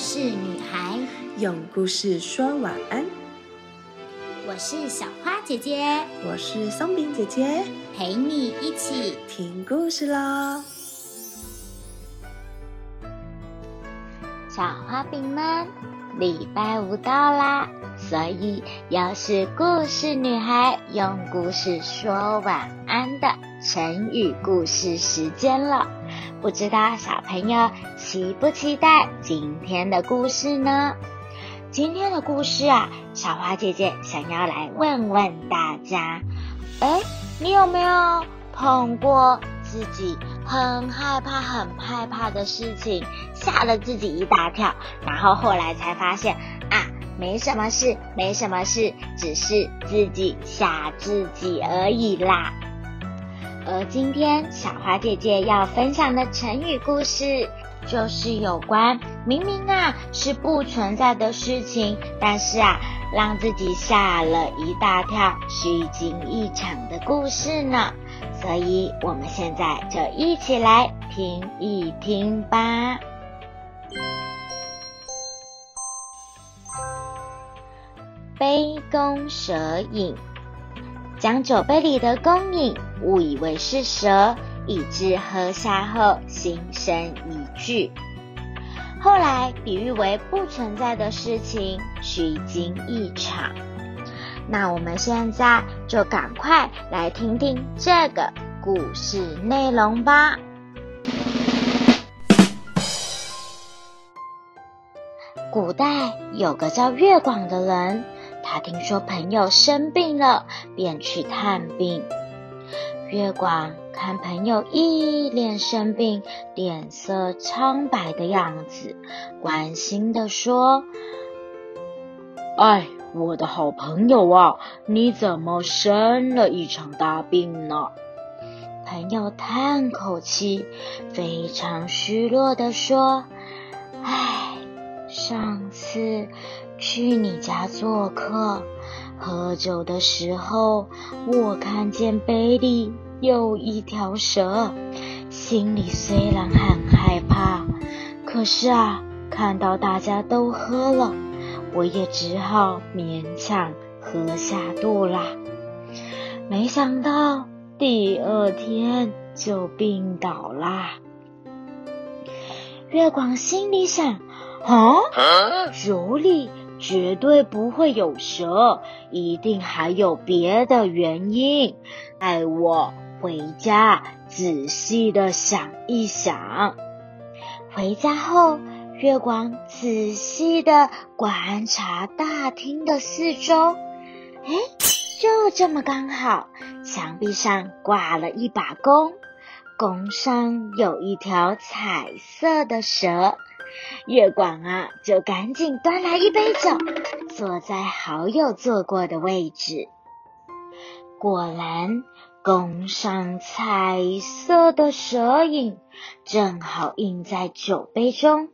事女孩，用故事说晚安。我是小花姐姐，我是松饼姐姐，陪你一起听故事喽。小花饼们，礼拜五到啦，所以又是故事女孩用故事说晚安的成语故事时间了。不知道小朋友期不期待今天的故事呢？今天的故事啊，小花姐姐想要来问问大家：哎，你有没有碰过自己很害怕、很害怕的事情，吓了自己一大跳，然后后来才发现啊，没什么事，没什么事，只是自己吓自己而已啦。而今天小花姐姐要分享的成语故事。就是有关明明啊是不存在的事情，但是啊让自己吓了一大跳、虚惊一场的故事呢。所以我们现在就一起来听一听吧。杯弓蛇影，将酒杯里的弓影误以为是蛇。以致喝下后心生疑惧，后来比喻为不存在的事情，虚惊一场。那我们现在就赶快来听听这个故事内容吧。古代有个叫月广的人，他听说朋友生病了，便去探病。月广看朋友一脸生病、脸色苍白的样子，关心的说：“哎，我的好朋友啊，你怎么生了一场大病呢？”朋友叹口气，非常虚弱的说：“哎，上次去你家做客。”喝酒的时候，我看见杯里有一条蛇，心里虽然很害怕，可是啊，看到大家都喝了，我也只好勉强喝下肚啦。没想到第二天就病倒啦。月光心里想：啊，酒里。绝对不会有蛇，一定还有别的原因。带我回家仔细的想一想。回家后，月光仔细的观察大厅的四周，哎，就这么刚好，墙壁上挂了一把弓，弓上有一条彩色的蛇。月广啊，就赶紧端来一杯酒，坐在好友坐过的位置。果然，弓上彩色的蛇影正好映在酒杯中，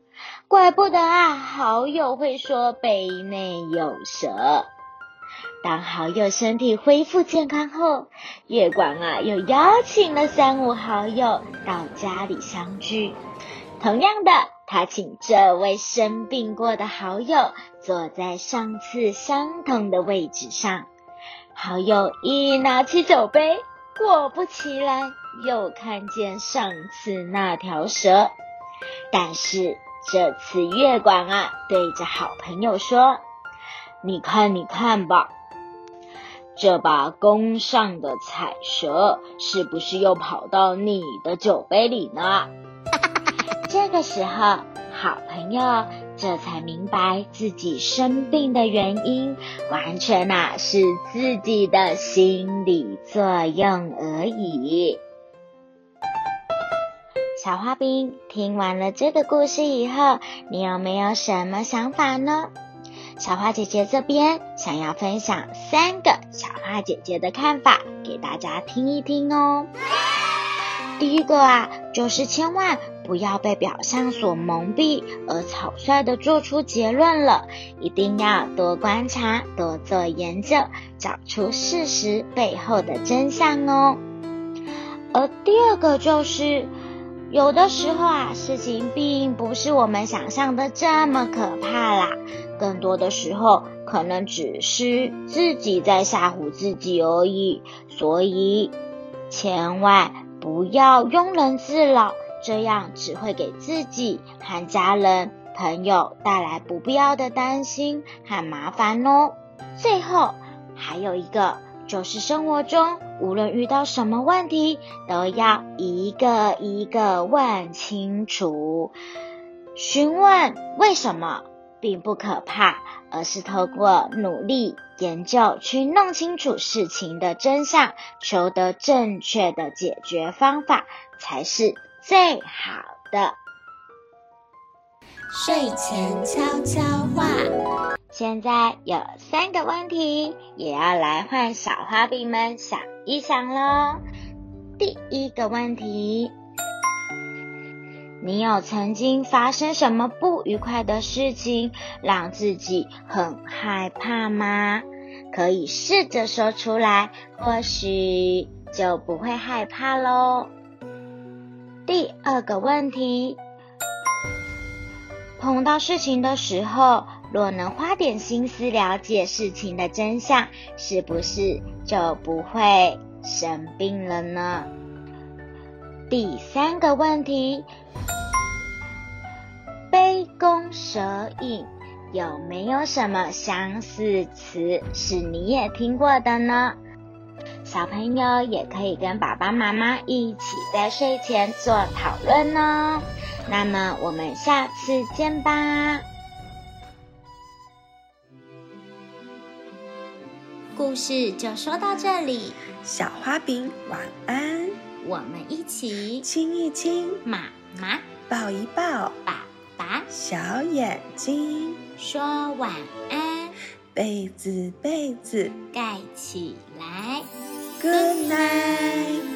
怪不得啊，好友会说杯内有蛇。当好友身体恢复健康后，月广啊，又邀请了三五好友到家里相聚。同样的。他请这位生病过的好友坐在上次相同的位置上。好友一拿起酒杯，果不其然，又看见上次那条蛇。但是这次月光啊，对着好朋友说：“你看，你看吧，这把弓上的彩蛇是不是又跑到你的酒杯里呢？”这个时候，好朋友这才明白自己生病的原因，完全呐是自己的心理作用而已。小花冰听完了这个故事以后，你有没有什么想法呢？小花姐姐这边想要分享三个小花姐姐的看法给大家听一听哦。第一个啊，就是千万不要被表象所蒙蔽而草率的做出结论了，一定要多观察、多做研究，找出事实背后的真相哦。而第二个就是，有的时候啊，事情并不是我们想象的这么可怕啦，更多的时候可能只是自己在吓唬自己而已。所以，千万不要庸人自扰，这样只会给自己和家人、朋友带来不必要的担心和麻烦哦。最后，还有一个。就是生活中，无论遇到什么问题，都要一个一个问清楚。询问为什么并不可怕，而是透过努力研究去弄清楚事情的真相，求得正确的解决方法，才是最好的。睡前悄悄话。现在有三个问题，也要来换小花饼们想一想喽。第一个问题，你有曾经发生什么不愉快的事情，让自己很害怕吗？可以试着说出来，或许就不会害怕喽。第二个问题，碰到事情的时候。若能花点心思了解事情的真相，是不是就不会生病了呢？第三个问题，杯弓蛇影有没有什么相似词是你也听过的呢？小朋友也可以跟爸爸妈妈一起在睡前做讨论哦。那么我们下次见吧。故事就说到这里，小花饼晚安。我们一起亲一亲。妈妈，抱一抱爸爸，小眼睛。说晚安，被子被子。盖起来，Good night。